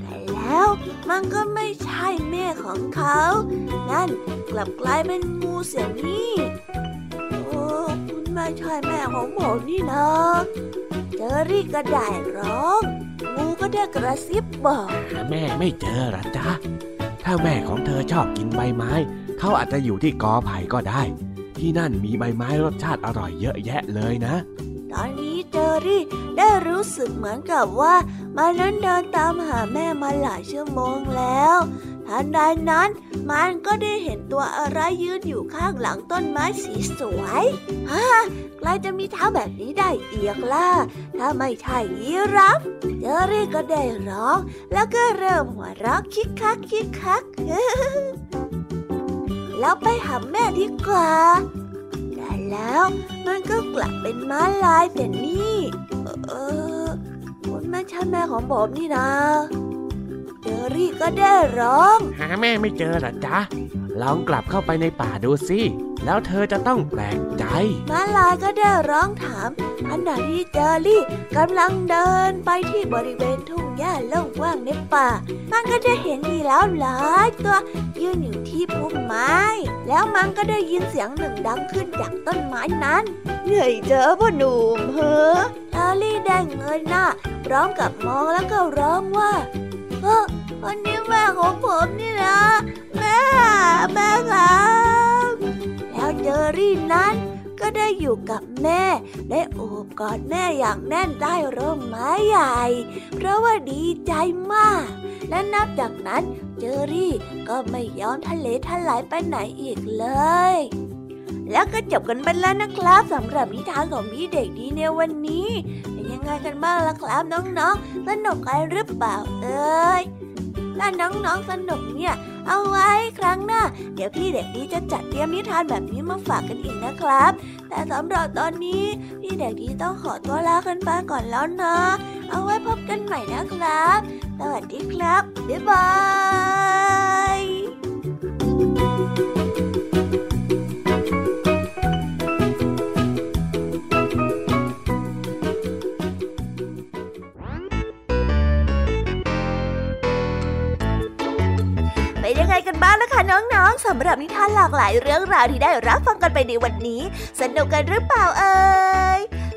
แต่แล้วมันก็ไม่ใช่แม่ของเขา นั่นกลับกลายเป็นงูเสียนี่โอ้คุณไม่ใช่แม่ของผมนี่นะเจอรี่ก็ได้ร้อง งูก็ได้กระซิบบอก แม่ไม่เจอหรอจ๊ะ ถ้าแม่ของเธอชอบกินใบไม้ เขาอาจจะอยู่ที่กอไผ่ก็ได้ ที่นั่นมีใบไม้รสชาติอร่อยเยอะแยะเลยนะ ตอนนี้เจอรี่ได้รู้สึกเหมือนกับว่ามันนั้นเดินตามหาแม่มาหลายชั่วโมงแล้วทันใดนั้นมันก็ได้เห็นตัวอะไรยืนอยู่ข้างหลังต้นไม้สีสวยฮ่าใครจะมีเท้าแบบนี้ได้เอียกล่ะ ถ้าไม่ใช่ยีรับเจอรี่ก็ได้ร้อง แล้วก็เริ่มหัวเราะคิกคักคิกคัก แล้วไปหาแม่ดีกว่า แต่แล้วมันก็กลับเป็นม้าลายแต่นี่ เออคุณแม่ใช่แม่ของผมนี่นะ เจอรี่ก็ได้ร้อง หาแม่ไม่เจอหรอจ๊ะ ลองกลับเข้าไปในป่าดูสิ แล้วเธอจะต้องแปลกใจม้าลายก็ได้ร้องถามขณะที่เจอรี่กำลังเดินไปที่บริเวณทุ่งหญ้าโล่งว่างในป่า มันก็จะเห็นมีแล้วหลายตัวยืนอยู่ที่พุ่มไม้ แล้วมันก็ได้ยินเสียงหนึ่งดังขึ้นจากต้นไม้นั้นเฮ้ยเจอพ่อหนุ่มเฮ้อเจอรี่ได้เงยหน้าพร้อมกับมองแล้วก็ร้องว่าเออ วันนี้แม่ของผมนี่นะ แม่ แม่ครับแล้วเจอรี่นั้นก็ได้อยู่กับแม่ ได้โอบกอดแม่อย่างแน่นใต้ร่มไม้ใหญ่ เพราะว่าดีใจมาก และนับจากนั้นเจอรี่ก็ไม่ยอมทะเลทลายไปไหนอีกเลย แล้วก็จบกันไปแล้วนะครับสำหรับนิทานของพี่เด็กดีในวันนี้ เป็นยังไงกันบ้างล่ะครับน้องๆ สนุกกันหรือเปล่าเอ้ยถ้าน้องๆสนุกเนี่ย เอาไว้ครั้งหน้า เดี๋ยวพี่เด็กดีจะจัดเตรียมนิทานแบบนี้มาฝากกันอีกนะครับ แต่สำหรับตอนนี้พี่เด็กดีต้องขอตัวลากันไปก่อนแล้วนะ เอาไว้พบกันใหม่นะครับ สวัสดีครับบ๊ายบาย กันบ้างล่ะคะน้องๆสำหรับนิทานหลากหลายเรื่องราวที่ได้รับฟังกันไปในวันนี้ สนุกกันหรือเปล่าเอ่ย